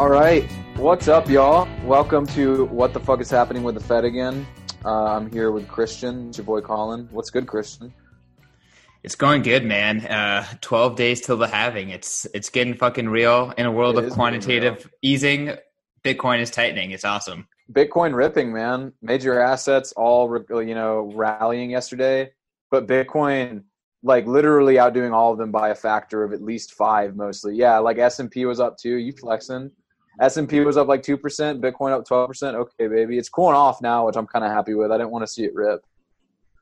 All right, what's up, y'all? Welcome to What the Fuck is Happening with the Fed again. Uh, I'm here with Christian, it's your boy Colin. What's good, Christian? It's going good, man. Uh, Twelve days till the halving. It's it's getting fucking real in a world It of quantitative easing. Bitcoin is tightening. It's awesome. Bitcoin ripping, man. Major assets all you know rallying yesterday, but Bitcoin like literally outdoing all of them by a factor of at least five, mostly. Yeah, like S and P was up too. You flexing? S and P was up like two percent. Bitcoin up twelve percent. Okay, baby, it's cooling off now, which I'm kind of happy with. I didn't want to see it rip.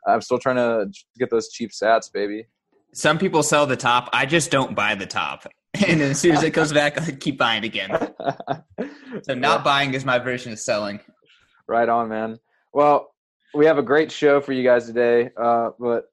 I'm still trying to get those cheap sats, baby. Some people sell the top. I just don't buy the top. And as soon as it goes back, I keep buying again. So not buying is my version of selling. Right on, man. Well, we have a great show for you guys today, uh, but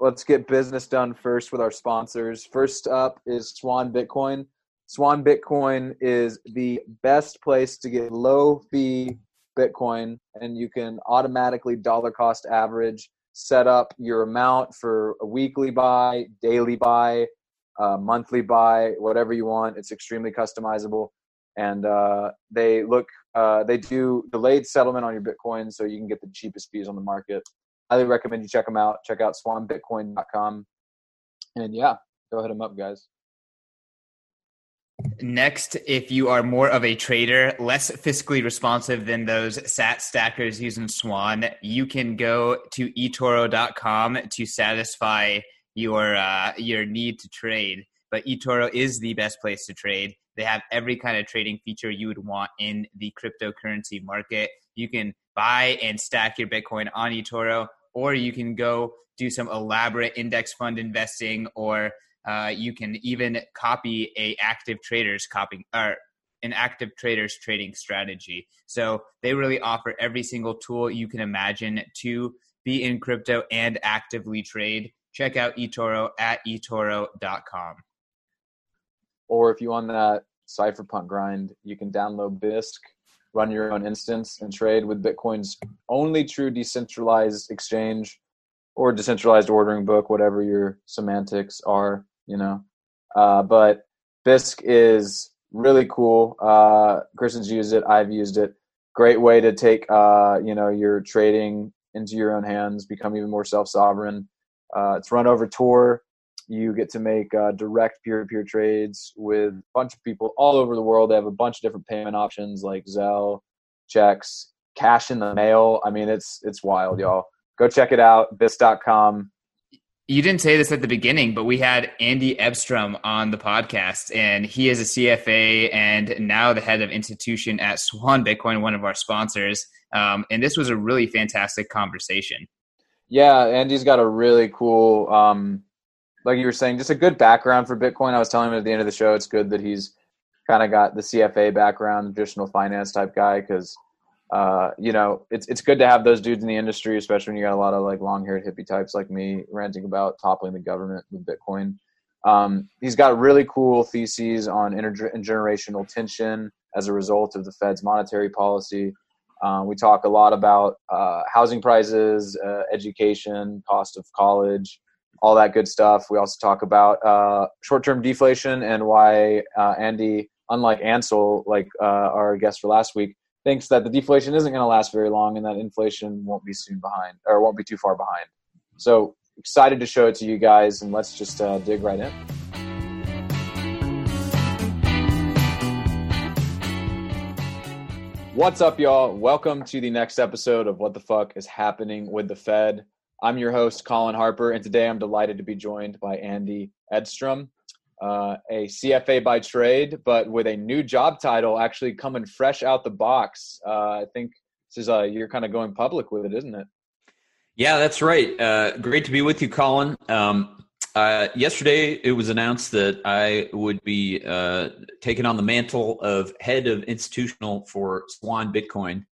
let's get business done first with our sponsors. First up is Swan Bitcoin. Swan Bitcoin is the best place to get low fee Bitcoin, and you can automatically dollar cost average set up your amount for a weekly buy, daily buy, uh, monthly buy, whatever you want. It's extremely customizable, and uh, they look uh, they do delayed settlement on your Bitcoin, so you can get the cheapest fees on the market. Highly recommend you check them out. Check out swanbitcoin.com, and yeah, go hit them up, guys. Next, if you are more of a trader, less fiscally responsive than those sat stackers using Swan, you can go to eToro.com to satisfy your uh, your need to trade. But eToro is the best place to trade. They have every kind of trading feature you would want in the cryptocurrency market. You can buy and stack your Bitcoin on eToro, or you can go do some elaborate index fund investing or uh, you can even copy a active traders copying or an active traders trading strategy. So they really offer every single tool you can imagine to be in crypto and actively trade. Check out eToro at eToro.com. Or if you want that cypherpunk grind, you can download Bisq, run your own instance, and trade with Bitcoin's only true decentralized exchange or decentralized ordering book, whatever your semantics are you know. Uh, but Bisq is really cool. Uh, Christian's used it. I've used it. Great way to take uh, you know your trading into your own hands, become even more self sovereign. Uh, it's run over Tor. You get to make uh, direct peer-to-peer trades with a bunch of people all over the world. They have a bunch of different payment options like Zelle, checks, cash in the mail. I mean, it's it's wild, y'all. Go check it out. Bisq.com you didn't say this at the beginning, but we had Andy Edstrom on the podcast, and he is a CFA and now the head of institution at Swan Bitcoin, one of our sponsors. Um, and this was a really fantastic conversation. Yeah, Andy's got a really cool, um, like you were saying, just a good background for Bitcoin. I was telling him at the end of the show, it's good that he's kind of got the CFA background, traditional finance type guy, because uh, you know, it's it's good to have those dudes in the industry, especially when you got a lot of like long haired hippie types like me ranting about toppling the government with Bitcoin. Um, he's got really cool theses on intergenerational tension as a result of the Fed's monetary policy. Uh, we talk a lot about uh, housing prices, uh, education, cost of college, all that good stuff. We also talk about uh, short-term deflation and why uh, Andy, unlike Ansel, like our guest for last week, thinks that the deflation isn't going to last very long and that inflation won't be soon behind or won't be too far behind. So excited to show it to you guys, and let's just uh, dig right in. What's up, y'all? Welcome to the next episode of What the Fuck is Happening with the Fed. I'm your host, Colin Harper, and today I'm delighted to be joined by Andy Edstrom uh, a CFA by trade, but with a new job title actually coming fresh out the box. Uh, I think this is uh, you're kind of going public with it, isn't it? Yeah, that's right. Uh, great to be with you, Colin. Um, uh, yesterday, it was announced that I would be uh, taking on the mantle of head of institutional for Swan Bitcoin.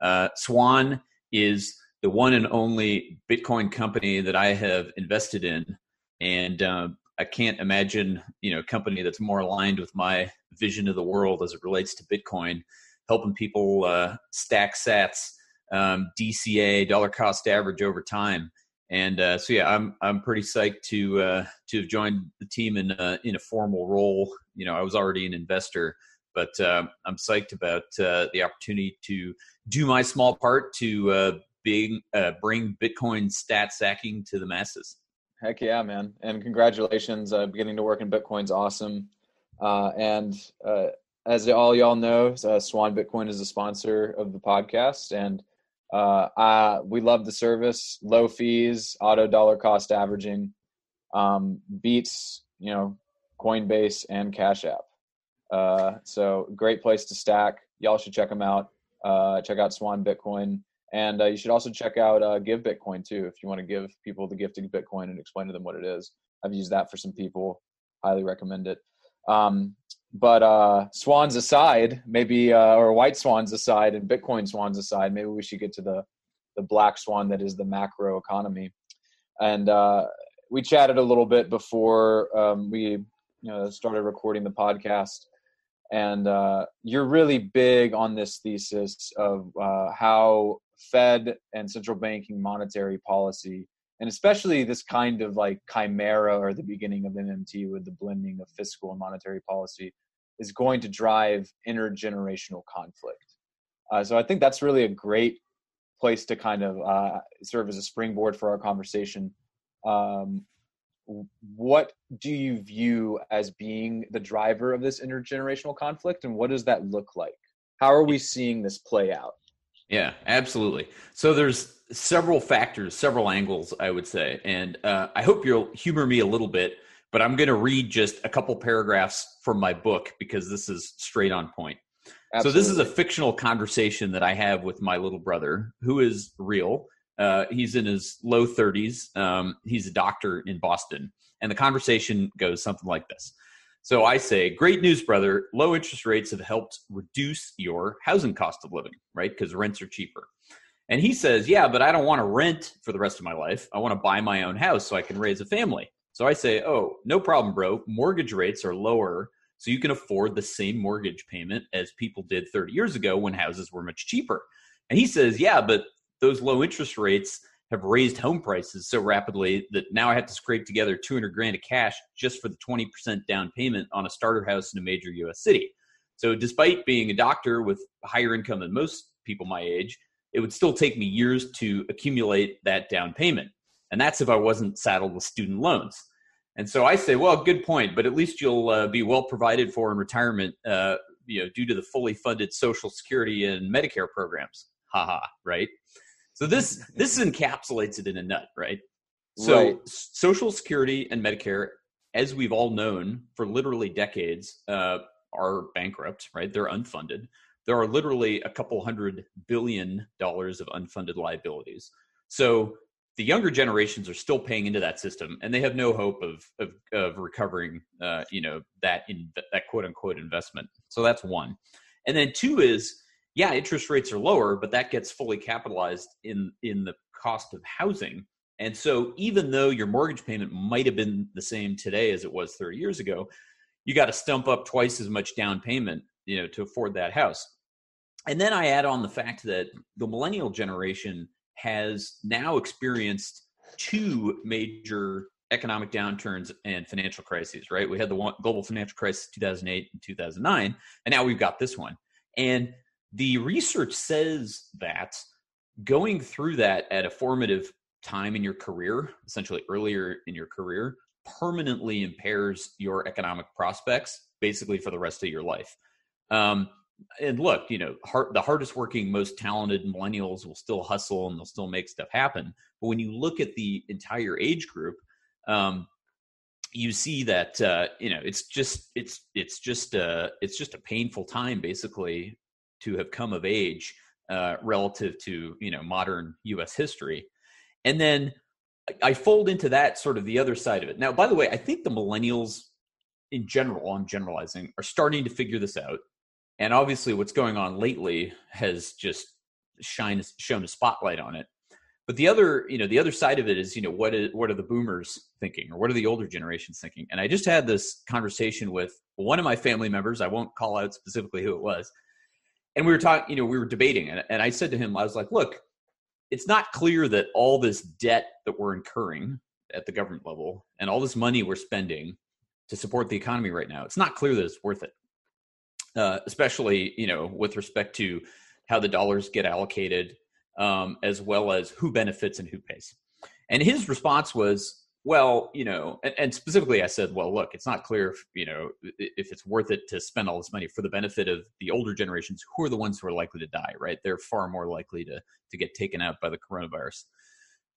Uh, Swan is the one and only Bitcoin company that I have invested in, and uh, I can't imagine, you know, a company that's more aligned with my vision of the world as it relates to Bitcoin, helping people uh, stack Sats, um, DCA, dollar cost average over time. And uh, so, yeah, I'm I'm pretty psyched to uh, to have joined the team in a, in a formal role. You know, I was already an investor, But uh, I'm psyched about uh, the opportunity to do my small part to uh, bring, uh, bring Bitcoin sat stacking to the masses. Heck yeah, man! And congratulations, uh, beginning to work in Bitcoin's awesome. Uh, and uh, as all y'all know, uh, Swan Bitcoin is a sponsor of the podcast, and uh, we love the service. Low fees, auto dollar cost averaging, um, beats you know Coinbase and Cash App. Uh, so great place to stack. Y'all should check them out. Uh, check out Swan Bitcoin, and uh, you should also check out uh, Give Bitcoin too if you want to give people the gift of Bitcoin and explain to them what it is. I've used that for some people. Highly recommend it. Um, but uh, swans aside, maybe uh, or white swans aside, and Bitcoin swans aside, maybe we should get to the the black swan that is the macro economy. And uh, we chatted a little bit before um, we you know started recording the podcast and uh, you're really big on this thesis of uh, how Fed and central banking monetary policy, and especially this kind of like chimera or the beginning of MMT with the blending of fiscal and monetary policy, is going to drive intergenerational conflict. Uh, so I think that's really a great place to kind of uh, serve as a springboard for our conversation. Um, what do you view as being the driver of this intergenerational conflict and what does that look like how are we seeing this play out yeah absolutely so there's several factors several angles i would say and uh, i hope you'll humor me a little bit but i'm going to read just a couple paragraphs from my book because this is straight on point Absolutely. so this is a fictional conversation that i have with my little brother who is real uh, he's in his low 30s. Um, he's a doctor in Boston. And the conversation goes something like this. So I say, Great news, brother. Low interest rates have helped reduce your housing cost of living, right? Because rents are cheaper. And he says, Yeah, but I don't want to rent for the rest of my life. I want to buy my own house so I can raise a family. So I say, Oh, no problem, bro. Mortgage rates are lower so you can afford the same mortgage payment as people did 30 years ago when houses were much cheaper. And he says, Yeah, but those low interest rates have raised home prices so rapidly that now I have to scrape together 200 grand of cash just for the 20% down payment on a starter house in a major US city. So despite being a doctor with higher income than most people my age, it would still take me years to accumulate that down payment. And that's if I wasn't saddled with student loans. And so I say, well, good point, but at least you'll uh, be well provided for in retirement, uh, you know, due to the fully funded Social Security and Medicare programs. Haha, right? So this this encapsulates it in a nut, right? So right. Social Security and Medicare, as we've all known for literally decades, uh, are bankrupt, right? They're unfunded. There are literally a couple hundred billion dollars of unfunded liabilities. So the younger generations are still paying into that system, and they have no hope of of, of recovering, uh, you know, that in that quote unquote investment. So that's one, and then two is yeah, interest rates are lower, but that gets fully capitalized in in the cost of housing. And so even though your mortgage payment might have been the same today as it was 30 years ago, you got to stump up twice as much down payment, you know, to afford that house. And then I add on the fact that the millennial generation has now experienced two major economic downturns and financial crises, right? We had the one, global financial crisis 2008 and 2009, and now we've got this one. And the research says that going through that at a formative time in your career, essentially earlier in your career, permanently impairs your economic prospects basically for the rest of your life. Um, and look, you know, hard, the hardest working, most talented millennials will still hustle and they'll still make stuff happen. But when you look at the entire age group, um, you see that uh, you know it's just it's it's just a it's just a painful time basically to have come of age uh, relative to you know modern U.S. history, and then I fold into that sort of the other side of it. Now, by the way, I think the millennials in general, I'm generalizing, are starting to figure this out, and obviously, what's going on lately has just shine shown a spotlight on it. But the other, you know, the other side of it is, you know, what is what are the boomers thinking, or what are the older generations thinking? And I just had this conversation with one of my family members. I won't call out specifically who it was, and we were talking, you know, we were debating, and, and I said to him, I was like, look, it's not clear that all this debt that we're incurring at the government level and all this money we're spending to support the economy right now, it's not clear that it's worth it. uh, especially you know with respect to how the dollars get allocated, um, as well as who benefits and who pays. And his response was, well, you know, and, and, specifically, I said, well, look, it's not clear if you know if it's worth it to spend all this money for the benefit of the older generations, who are the ones who are likely to die, right? They're far more likely to to get taken out by the coronavirus.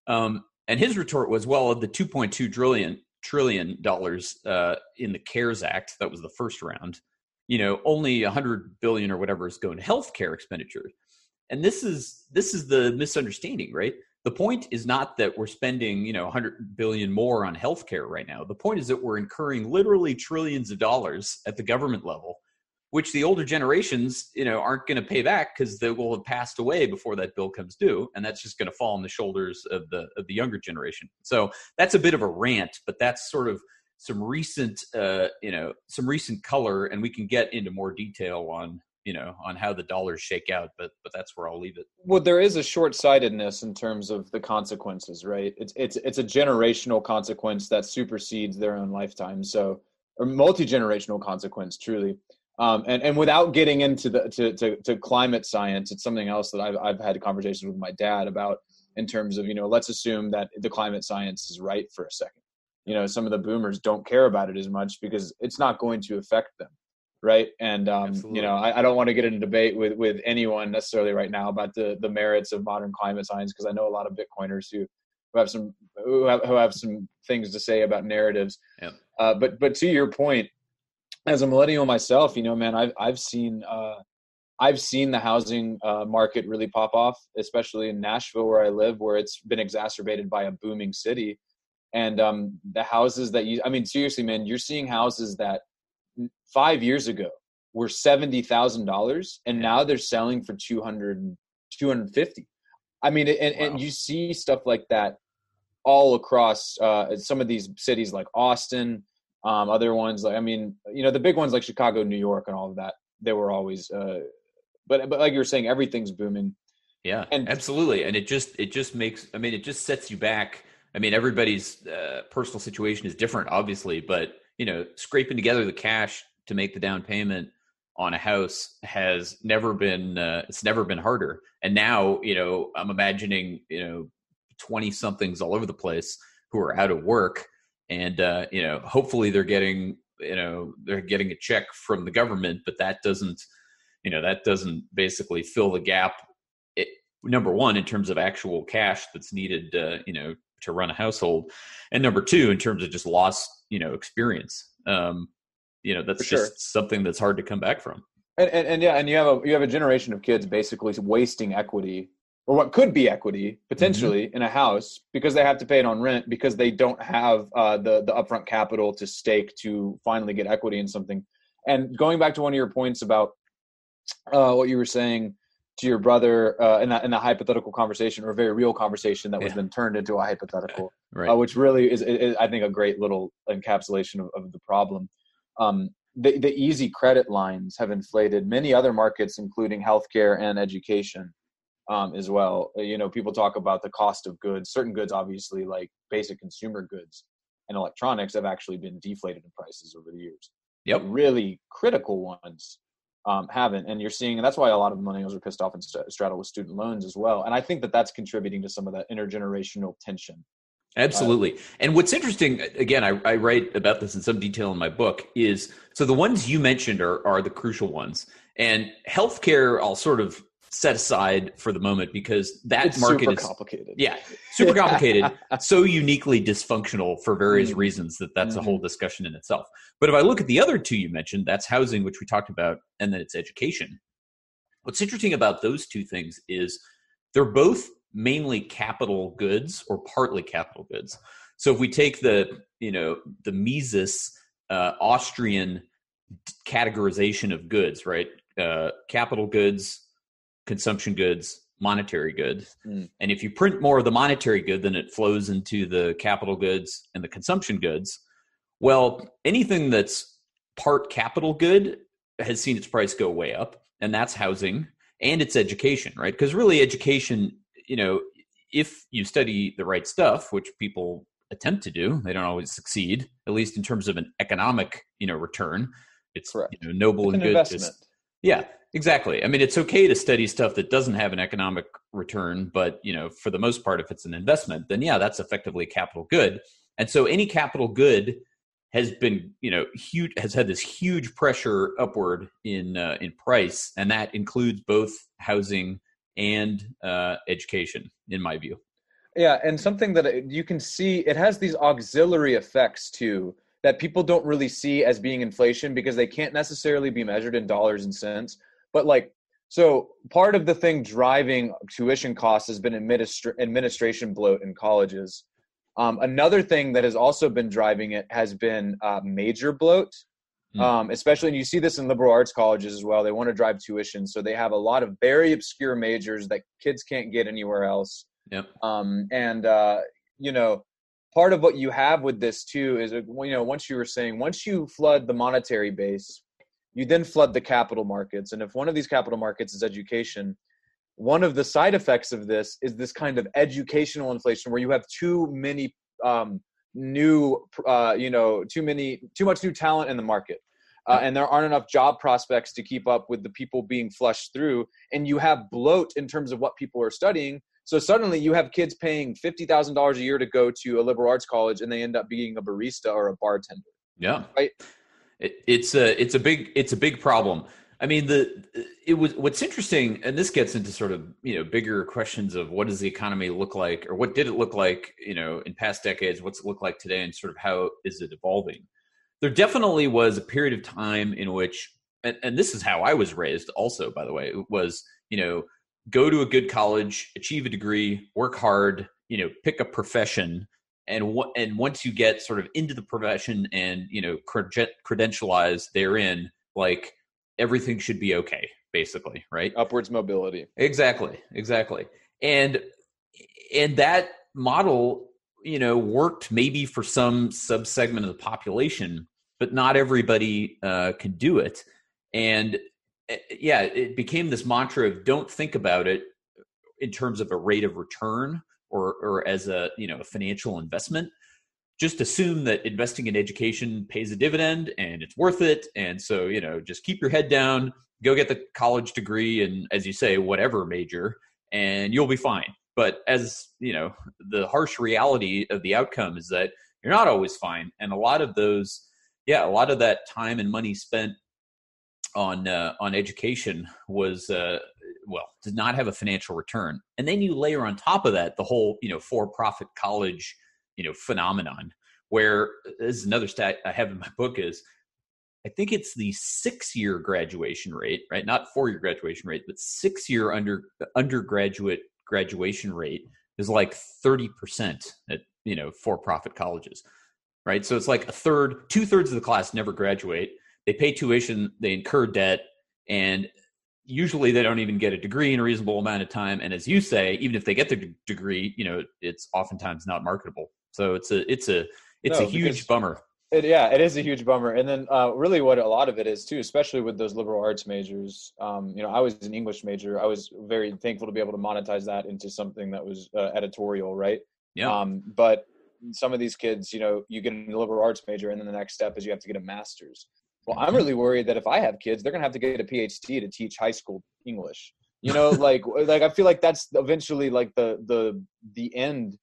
Um, and his retort was, well, of the 2.2 trillion trillion dollars uh, in the CARES Act, that was the first round. You know, only 100 billion or whatever is going to healthcare expenditures. And this is this is the misunderstanding, right? The point is not that we're spending you know 100 billion more on healthcare right now. The point is that we're incurring literally trillions of dollars at the government level which the older generations you know aren't going to pay back because they will have passed away before that bill comes due and that's just going to fall on the shoulders of the of the younger generation. So that's a bit of a rant but that's sort of some recent uh, you know some recent color and we can get into more detail on you know on how the dollars shake out but but that's where i'll leave it. Well there is a short-sightedness in terms of the consequences right? It's it's it's a generational consequence that supersedes their own lifetime so a multi-generational consequence truly. Um, and and without getting into the to, to, to climate science it's something else that I've, I've had conversations with my dad about in terms of you know let's assume that the climate science is right for a second. You know some of the boomers don't care about it as much because it's not going to affect them right? And um, you know, I, I don't want to get in a debate with with anyone necessarily right now about the the merits of modern climate science because I know a lot of Bitcoiners who who have some who have, who have some things to say about narratives. Yeah. Uh, but but to your point, as a millennial myself, you know, man, I've I've seen uh, I've seen the housing uh, market really pop off, especially in Nashville where I live, where it's been exacerbated by a booming city. And um, the houses that you, I mean, seriously, man, you're seeing houses that five years ago were seventy thousand dollars, and now they're selling for 200, 250. I mean, and, wow. and you see stuff like that all across uh, some of these cities like Austin, um, other ones like I mean, you know, the big ones like Chicago, New York, and all of that. They were always, uh, but but like you were saying, everything's booming. Yeah, and absolutely, and it just it just makes. I mean, it just sets you back. I mean, everybody's uh, personal situation is different, obviously, but you know, scraping together the cash to make the down payment on a house has never been uh, it's never been harder. And now, you know, I'm imagining, you know, 20 somethings all over the place who are out of work and uh, you know, hopefully they're getting, you know, they're getting a check from the government, but that doesn't, you know, that doesn't basically fill the gap it, number one in terms of actual cash that's needed uh, you know to run a household and number two in terms of just lost you know experience um you know that's sure. just something that's hard to come back from and, and, and yeah and you have a you have a generation of kids basically wasting equity or what could be equity potentially mm-hmm. in a house because they have to pay it on rent because they don't have uh, the the upfront capital to stake to finally get equity in something. And going back to one of your points about uh, what you were saying to your brother uh, in, that, in a hypothetical conversation or a very real conversation that was yeah. then turned into a hypothetical, right. uh, which really is, is, I think, a great little encapsulation of, of the problem. Um, the, the easy credit lines have inflated many other markets, including healthcare and education um, as well. Uh, you know, people talk about the cost of goods. Certain goods, obviously, like basic consumer goods and electronics, have actually been deflated in prices over the years. Yep. Really critical ones um, haven't. And you're seeing, and that's why a lot of millennials are pissed off and straddle with student loans as well. And I think that that's contributing to some of that intergenerational tension. Absolutely. And what's interesting, again, I, I, write about this in some detail in my book, is so the ones you mentioned are, are the crucial ones. And healthcare, I'll sort of set aside for the moment because that it's market is complicated. Yeah, super complicated, so uniquely dysfunctional for various mm reasons that that's mm-hmm. a whole mm-hmm. discussion in itself. But if I look at the other two you mentioned, that's housing, which we talked about, and then it's education. What's interesting about those two things is they're both mainly capital goods or partly capital goods. So if we take the you know the Mises uh, Austrian categorization of goods, right? Uh, capital goods, consumption goods, monetary goods. Mm. And if you print more of the monetary good, then it flows into the capital goods and the consumption goods. Well, anything that's part capital good has seen its price go way up, and that's housing and it's education, right? Because really, education, you know, if you study the right stuff, which people attempt to do, they don't always succeed, at least in terms of an economic, you know, return. It's you know, noble it's and good. Investment. Yeah, exactly. I mean, it's okay to study stuff that doesn't have an economic return, but you know, for the most part, if it's an investment, then yeah, that's effectively capital good. And so, any capital good has been, you know, huge has had this huge pressure upward in uh, in price, and that includes both housing and uh, education, in my view. Yeah, and something that you can see, it has these auxiliary effects too that people don't really see as being inflation because they can't necessarily be measured in dollars and cents. But like, so part of the thing driving tuition costs has been administra- administration bloat in colleges. Um, another thing that has also been driving it has been uh, major bloat, mm. um, especially, and you see this in liberal arts colleges as well. They want to drive tuition, so they have a lot of very obscure majors that kids can't get anywhere else. Yep. Um, and uh, you know, part of what you have with this too is, uh, you know, once you were saying, once you flood the monetary base, you then flood the capital markets. And if one of these capital markets is education, one of the side effects of this is this kind of educational inflation where you have too many um, new, uh, you know, too many, too much new talent in the market. Uh, and there aren't enough job prospects to keep up with the people being flushed through and you have bloat in terms of what people are studying so suddenly you have kids paying $50,000 a year to go to a liberal arts college and they end up being a barista or a bartender. Yeah. Right? It, it's a it's a big it's a big problem. I mean the it was what's interesting and this gets into sort of, you know, bigger questions of what does the economy look like or what did it look like, you know, in past decades, what's it look like today and sort of how is it evolving? There definitely was a period of time in which and, and this is how I was raised also by the way, it was, you know, go to a good college, achieve a degree, work hard, you know, pick a profession, and what and once you get sort of into the profession and you know credentialized therein, like everything should be okay, basically, right? Upwards mobility. Exactly, exactly, and and that model, you know, worked maybe for some subsegment of the population, but not everybody uh, could do it, and Eh, yeah, it became this mantra of don't think about it in terms of a rate of return or or as a you know a financial investment. Just assume that investing in education pays a dividend and it's worth it. And so you know, just keep your head down, go get the college degree, and as you say, whatever major, and you'll be fine. But as you know, the harsh reality of the outcome is that you're not always fine, and a lot of those, yeah, a lot of that time and money spent on uh, on education was uh, well did not have a financial return, and then you layer on top of that the whole you know for profit college you know phenomenon where this is another stat I have in my book is I think it's the six year graduation rate right? Not four year graduation rate but six year under undergraduate graduation rate is like 30% at you know for profit colleges right? So it's like a third two thirds of the class never graduate they pay tuition, they incur debt, and usually they don't even get a degree in a reasonable amount of time. And as you say, even if they get the degree, you know, it's oftentimes not marketable. So it's a it's a it's no, a huge bummer. It, yeah, it is a huge bummer. And then uh, really what a lot of it is too, especially with those liberal arts majors. Um, you know, I was an English major. I was very thankful to be able to monetize that into something that was uh, editorial, right? Yeah. Um, but some of these kids, you know, you get a liberal arts major, and then the next step is you have to get a master's. Well, I'm really worried that if I have kids, they're gonna have to get a PhD to teach high school English. You know, like like I feel like that's eventually like the the the end,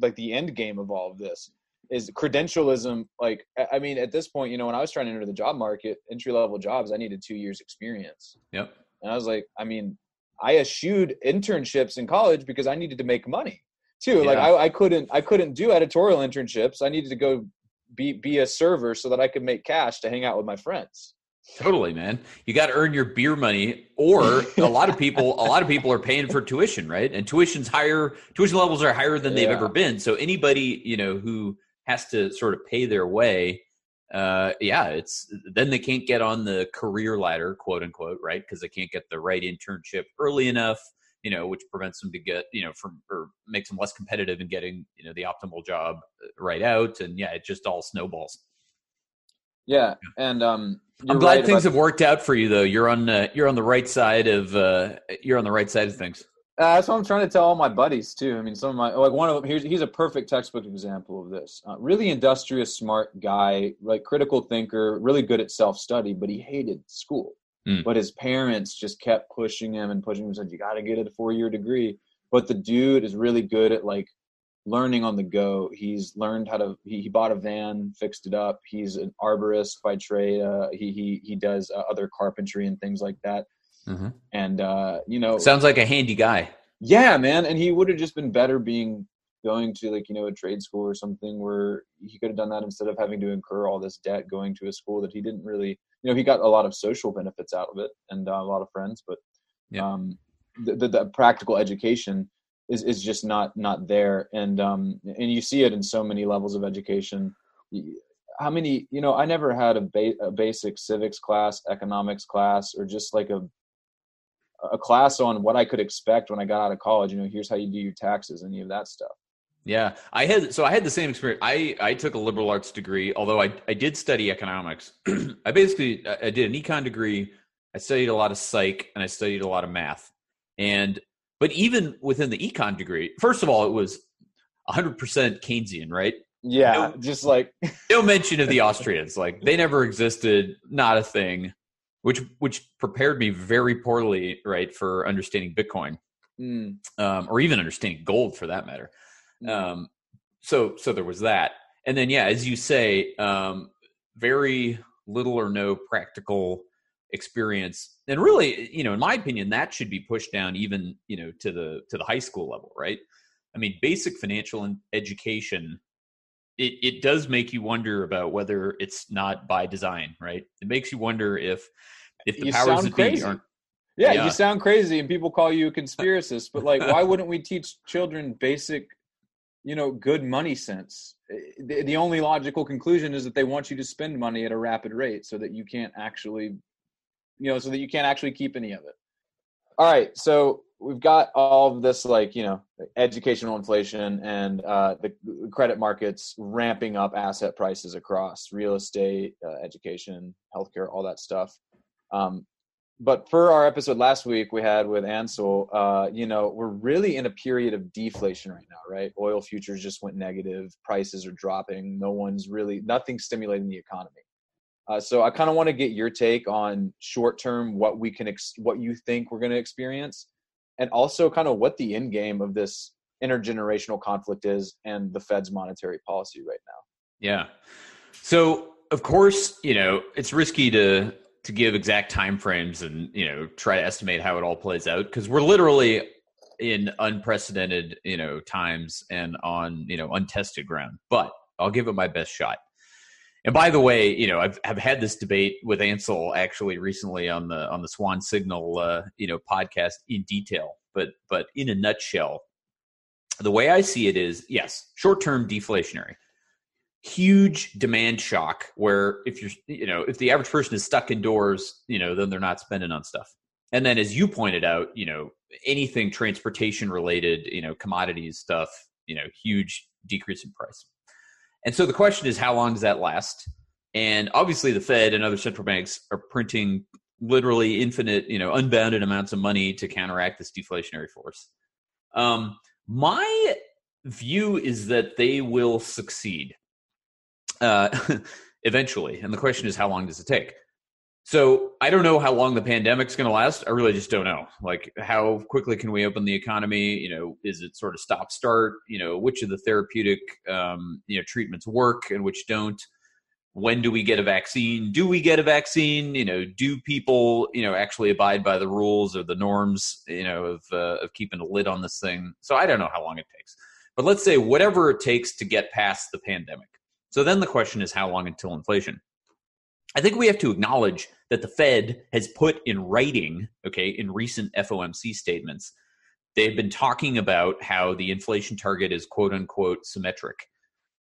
like the end game of all of this is credentialism. Like I mean, at this point, you know, when I was trying to enter the job market, entry level jobs, I needed two years experience. Yep. And I was like, I mean, I eschewed internships in college because I needed to make money too. Yeah. Like I, I couldn't I couldn't do editorial internships. I needed to go be be a server so that I could make cash to hang out with my friends. Totally, man. You got to earn your beer money, or a lot of people, a lot of people are paying for tuition, right? And tuition's higher. Tuition levels are higher than they've yeah. ever been. So anybody, you know, who has to sort of pay their way, uh, yeah, it's then they can't get on the career ladder, quote unquote, right? Because they can't get the right internship early enough you know, which prevents them to get, you know, from or makes them less competitive in getting, you know, the optimal job uh, right out. And yeah, it just all snowballs. Yeah, and um, I'm glad right things have worked out for you, though. You're on uh, you're on the right side of uh, you're on the right side of things. Uh, that's what I'm trying to tell all my buddies too. I mean, some of my like one of them. Here's he's a perfect textbook example of this. Uh, really industrious, smart guy, like critical thinker, really good at self study, but he hated school. Mm. But his parents just kept pushing him and pushing him and said, You gotta get a four year degree. But the dude is really good at like learning on the go. He's learned how to. He, he bought a van, fixed it up. He's an arborist by trade. Uh, he he he does uh, other carpentry and things like that. Mm-hmm. And uh, you know, sounds like a handy guy. Yeah, man. And he would have just been better being going to like you know a trade school or something where he could have done that instead of having to incur all this debt going to a school that he didn't really. You know, he got a lot of social benefits out of it and uh, a lot of friends, but yeah. um, the, the, the practical education is is just not not there. And um and you see it in so many levels of education. How many you know i never had a, ba- a basic civics class economics class or just like a a class on what i could expect when i got out of college. You know here's how you do your taxes any of that stuff yeah i had so i had the same experience i i took a liberal arts degree although i i did study economics i basically i did an econ degree i studied a lot of psych and i studied a lot of math and but even within the econ degree, first of all, it was 100% Keynesian, right? Yeah, no, just like no mention of the Austrians. Like they never existed, not a thing. Which which prepared me very poorly, right, for understanding Bitcoin, mm. um, or even understanding gold for that matter. Mm. Um, so so there was that, and then yeah, as you say, um, very little or no practical experience. And really you know in my opinion that should be pushed down even you know to the to the high school level right? I mean basic financial education it, it does make you wonder about whether it's not by design right? It makes you wonder if if the you powers that be aren't yeah, yeah, you sound crazy and people call you a conspiracist but like why wouldn't we teach children basic you know good money sense the, the only logical conclusion is that they want you to spend money at a rapid rate so that you can't actually you know, so that you can't actually keep any of it. All right, so we've got all of this, like you know, educational inflation and uh, the credit markets ramping up asset prices across real estate, uh, education, healthcare, all that stuff. Um, but for our episode last week we had with Ansel, uh, you know, we're really in a period of deflation right now, right? Oil futures just went negative, prices are dropping, no one's really nothing stimulating the economy. Uh, so I kind of want to get your take on short term what we can ex- what you think we're going to experience, and also kind of what the end game of this intergenerational conflict is and the Fed's monetary policy right now. Yeah. So of course, you know it's risky to to give exact time frames and you know try to estimate how it all plays out because we're literally in unprecedented you know times and on you know untested ground. But I'll give it my best shot. And by the way, you know, I've, I've had this debate with Ansel actually recently on the on the Swan Signal, uh, you know, podcast in detail. But but in a nutshell, the way I see it is, yes, short term deflationary, huge demand shock. Where if you're, you know, if the average person is stuck indoors, you know, then they're not spending on stuff. And then, as you pointed out, you know, anything transportation related, you know, commodities stuff, you know, huge decrease in price. And so the question is, how long does that last? And obviously, the Fed and other central banks are printing literally infinite, you know, unbounded amounts of money to counteract this deflationary force. Um, my view is that they will succeed uh, eventually, and the question is, how long does it take? So I don't know how long the pandemic's going to last. I really just don't know. Like, how quickly can we open the economy? You know, is it sort of stop start? You know, which of the therapeutic um, you know treatments work and which don't? When do we get a vaccine? Do we get a vaccine? You know, do people you know actually abide by the rules or the norms? You know, of uh, of keeping a lid on this thing. So I don't know how long it takes, but let's say whatever it takes to get past the pandemic. So then the question is, how long until inflation? I think we have to acknowledge that the Fed has put in writing, okay, in recent FOMC statements. They've been talking about how the inflation target is quote unquote symmetric.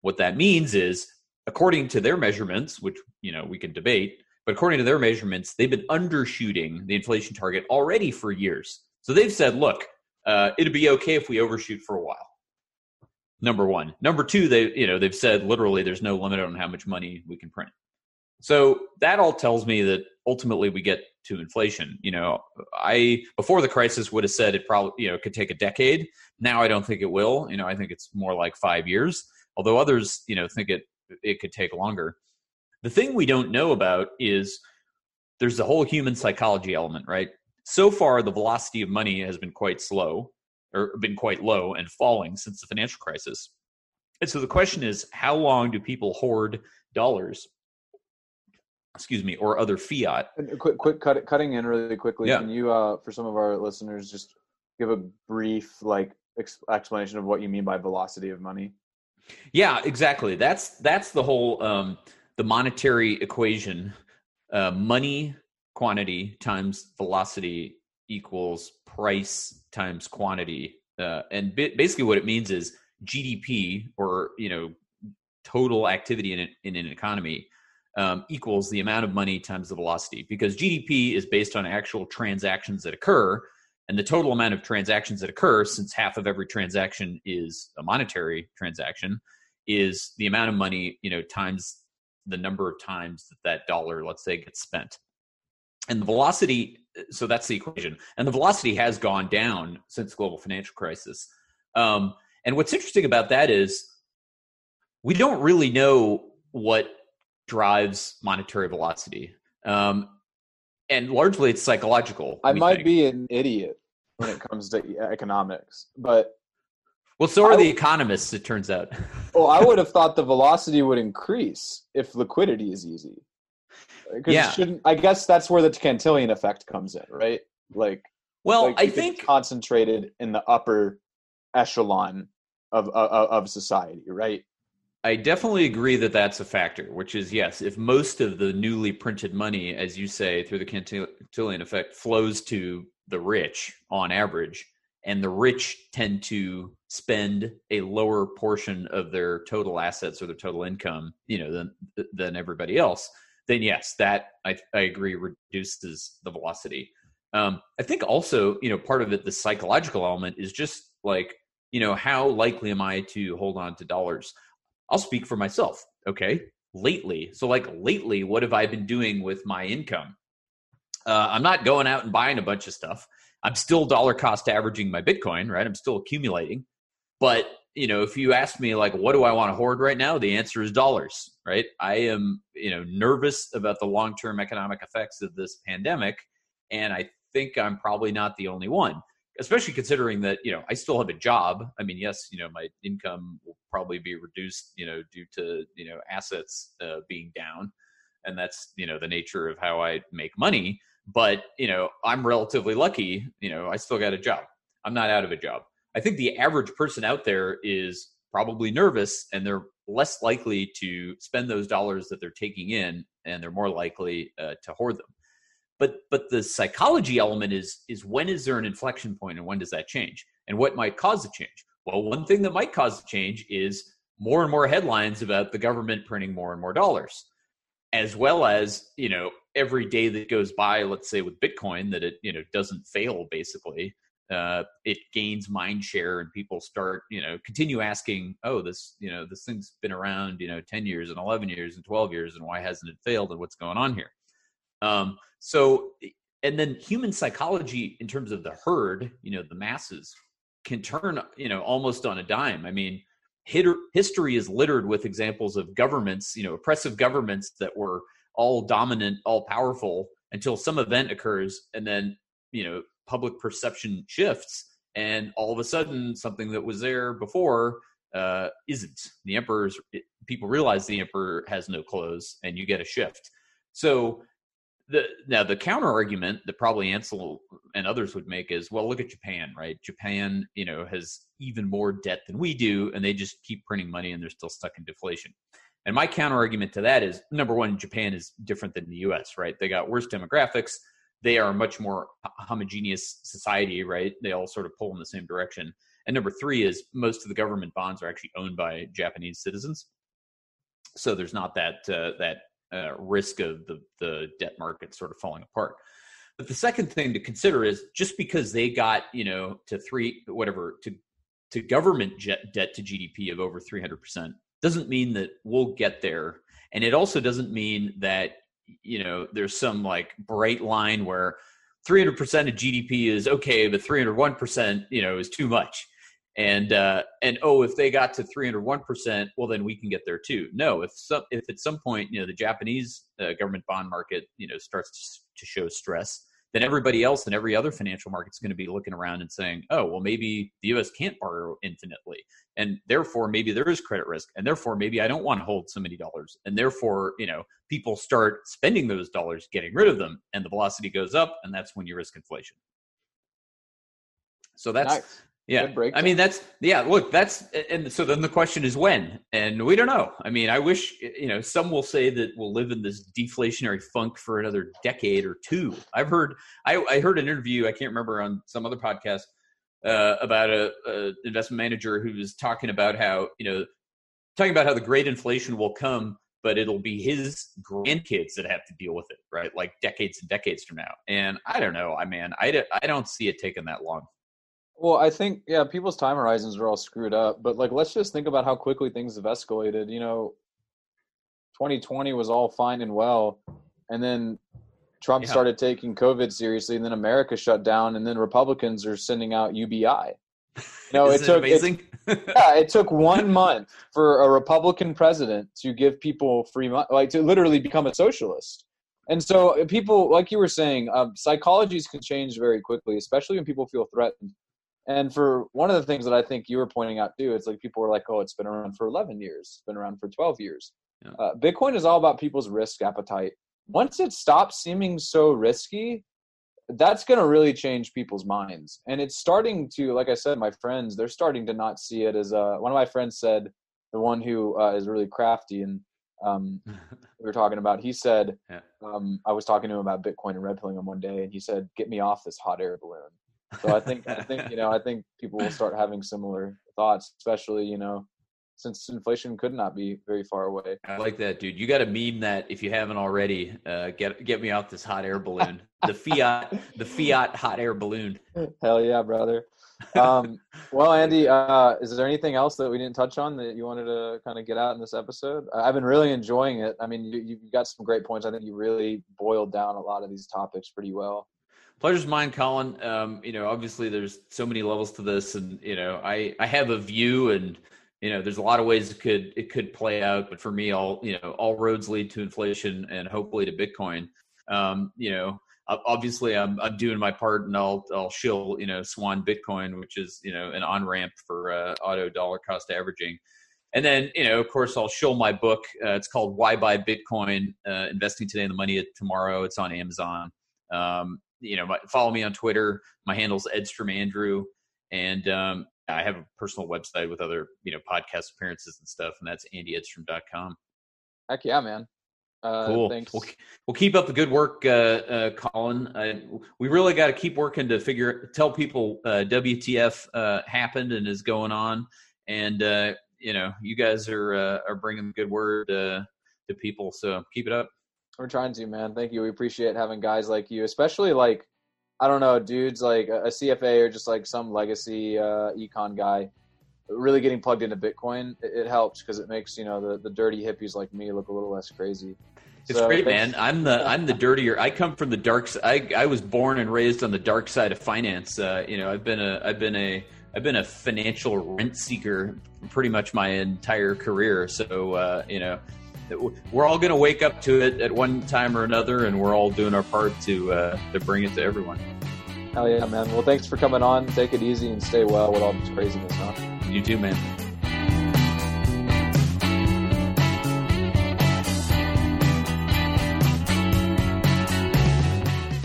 What that means is, according to their measurements, which you know we can debate, but according to their measurements, they've been undershooting the inflation target already for years. So they've said, look, uh, it'd be okay if we overshoot for a while. Number one. Number two, they you know they've said literally there's no limit on how much money we can print. So that all tells me that ultimately we get to inflation. You know, I before the crisis would have said it probably you know could take a decade. Now I don't think it will. You know, I think it's more like five years. Although others you know think it it could take longer. The thing we don't know about is there's the whole human psychology element, right? So far, the velocity of money has been quite slow or been quite low and falling since the financial crisis. And so the question is, how long do people hoard dollars? Excuse me, or other fiat. And quick, quick, cut, cutting in really quickly. Yeah. Can you, uh, for some of our listeners, just give a brief like ex- explanation of what you mean by velocity of money? Yeah, exactly. That's that's the whole um, the monetary equation. Uh, money quantity times velocity equals price times quantity, uh, and bi- basically what it means is GDP or you know total activity in, a- in an economy um, equals the amount of money times the velocity because GDP is based on actual transactions that occur and the total amount of transactions that occur since half of every transaction is a monetary transaction is the amount of money you know times the number of times that that dollar let's say gets spent. And the velocity so that's the equation and the velocity has gone down since the global financial crisis um, and what's interesting about that is we don't really know what drives monetary velocity um, and largely it's psychological I might think. be an idiot when it comes to economics, but well so are I- the economists it turns out oh, I would have thought the velocity would increase if liquidity is easy. Yeah. shouldn't I guess that's where the Cantillon effect comes in, right? Like, well like i think concentrated in the upper echelon of, of of society, right? I definitely agree that that's a factor, which is yes, if most of the newly printed money, as you say, through the Cantillon effect, flows to the rich on average, and the rich tend to spend a lower portion of their total assets or their total income, you know, than than everybody else, then yes, that I, I agree reduces the velocity. Um, I think also, you know, part of it, the psychological element is just like, you know, how likely am I to hold on to dollars? I'll speak for myself. Okay. Lately. So, like, lately, what have I been doing with my income? Uh, I'm not going out and buying a bunch of stuff. I'm still dollar cost averaging my Bitcoin, right? I'm still accumulating. But, you know, if you ask me, like, what do I want to hoard right now? The answer is dollars, right? I am, you know, nervous about the long term economic effects of this pandemic. And I think I'm probably not the only one especially considering that you know I still have a job. I mean, yes, you know my income will probably be reduced, you know, due to you know assets uh, being down, and that's you know the nature of how I make money. But you know, I'm relatively lucky. You know, I still got a job. I'm not out of a job. I think the average person out there is probably nervous, and they're less likely to spend those dollars that they're taking in, and they're more likely uh, to hoard them. But but the psychology element is is when is there an inflection point and when does that change and what might cause the change? Well one thing that might cause the change is more and more headlines about the government printing more and more dollars as well as you know every day that goes by let's say with bitcoin that it you know doesn't fail basically uh, it gains mind share and people start you know continue asking oh this you know this thing's been around you know 10 years and 11 years and 12 years and why hasn't it failed and what's going on here um, so, and then human psychology in terms of the herd, you know, the masses can turn, you know, almost on a dime. I mean, history is littered with examples of governments, you know, oppressive governments that were all dominant, all powerful until some event occurs and then, you know, public perception shifts and all of a sudden something that was there before uh, isn't. The emperor's people realize the emperor has no clothes and you get a shift. So, the now the counter argument that probably Ansel and others would make is well look at Japan right Japan you know has even more debt than we do and they just keep printing money and they're still stuck in deflation and my counter argument to that is number one Japan is different than the US right they got worse demographics they are a much more homogeneous society right? They all sort of pull in the same direction. And number three is most of the government bonds are actually owned by Japanese citizens. So there's not that uh, that uh, risk of the, the debt market sort of falling apart. But the second thing to consider is just because they got you know to three whatever to to government jet, debt to GDP of over 300 percent doesn't mean that we'll get there, and it also doesn't mean that you know there's some like bright line where 300 percent of GDP is okay, but 301 percent you know is too much. and uh, and oh, if they got to 301 percent, well, then we can get there too. No, if some if at some point you know the Japanese uh, government bond market you know starts to show stress, then everybody else and every other financial market is going to be looking around and saying, oh, well, maybe the U.S. can't borrow infinitely, and therefore maybe there is credit risk, and therefore maybe I don't want to hold so many dollars, and therefore you know people start spending those dollars, getting rid of them, and the velocity goes up, and that's when you risk inflation. So that's nice. Yeah, I mean that's yeah. Look, that's and so then the question is when, and we don't know. I mean, I wish you know some will say that we'll live in this deflationary funk for another decade or two. I've heard I, I heard an interview I can't remember on some other podcast uh, about a, a investment manager who was talking about how you know talking about how the great inflation will come, but it'll be his grandkids that have to deal with it, right? Like decades and decades from now. And I don't know. I mean, I I don't see it taking that long. Well, I think yeah, people's time horizons are all screwed up. But like, let's just think about how quickly things have escalated. You know, 2020 was all fine and well, and then Trump yeah. started taking COVID seriously, and then America shut down, and then Republicans are sending out UBI. No, it took amazing. It, yeah, it took one month for a Republican president to give people free money, like to literally become a socialist. And so, people, like you were saying, um, psychologies can change very quickly, especially when people feel threatened. And for one of the things that I think you were pointing out too, it's like people were like, "Oh, it's been around for 11 years, it's been around for 12 years." Yeah. Uh, Bitcoin is all about people's risk appetite. Once it stops seeming so risky, that's going to really change people's minds. And it's starting to, like I said, my friends, they're starting to not see it as a. One of my friends said, the one who uh, is really crafty and um, we were talking about. He said, yeah. um, I was talking to him about Bitcoin and red pilling him one day, and he said, "Get me off this hot air balloon." So I think I think you know I think people will start having similar thoughts, especially you know since inflation could not be very far away. I like that, dude. You got to meme that if you haven't already. Uh, get get me off this hot air balloon. the fiat the fiat hot air balloon. Hell yeah, brother. Um, well, Andy, uh, is there anything else that we didn't touch on that you wanted to kind of get out in this episode? I've been really enjoying it. I mean, you, you got some great points. I think you really boiled down a lot of these topics pretty well. Pleasure's mine, Colin. Um, you know, obviously there's so many levels to this, and you know, I I have a view, and you know, there's a lot of ways it could it could play out. But for me, all you know, all roads lead to inflation, and hopefully to Bitcoin. Um, you know, obviously I'm I'm doing my part, and I'll I'll shill you know Swan Bitcoin, which is you know an on ramp for uh, auto dollar cost averaging. And then, you know, of course, I'll show my book. Uh, it's called Why Buy Bitcoin: uh, Investing Today and the Money Tomorrow. It's on Amazon. Um, you know, follow me on Twitter. My handle's Edstrom Andrew, and um, I have a personal website with other you know podcast appearances and stuff, and that's andyedstrom.com. Heck yeah, man. Uh, cool. Thanks. We'll, we'll keep up the good work, uh, uh, Colin. Uh, we really got to keep working to figure, tell people uh, WTF uh, happened and is going on, and you know, you guys are are bringing the good word to people. So keep it up. We're trying to, man. Thank you. We appreciate having guys like you, especially like I don't know, dudes like a CFA or just like some legacy uh, econ guy, really getting plugged into Bitcoin. It, it helps because it makes you know the, the dirty hippies like me look a little less crazy. It's so, great, man. I'm the I'm the dirtier. I come from the dark. I I was born and raised on the dark side of finance. Uh, you know, I've been a I've been a I've been a financial rent seeker pretty much my entire career. So uh, you know, we're all going to wake up to it at one time or another, and we're all doing our part to uh, to bring it to everyone. Hell yeah, man! Well, thanks for coming on. Take it easy and stay well with all this craziness, huh? You too, man.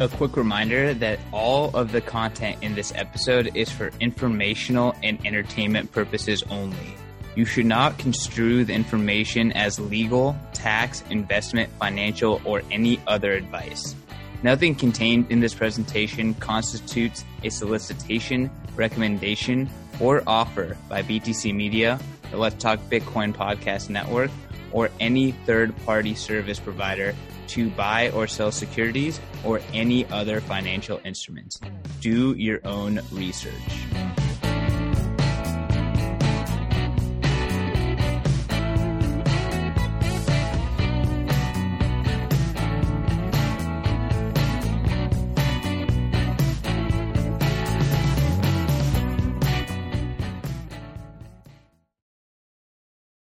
A quick reminder that all of the content in this episode is for informational and entertainment purposes only. You should not construe the information as legal, tax, investment, financial, or any other advice. Nothing contained in this presentation constitutes a solicitation, recommendation, or offer by BTC Media, the Let's Talk Bitcoin podcast network, or any third party service provider to buy or sell securities or any other financial instruments. Do your own research.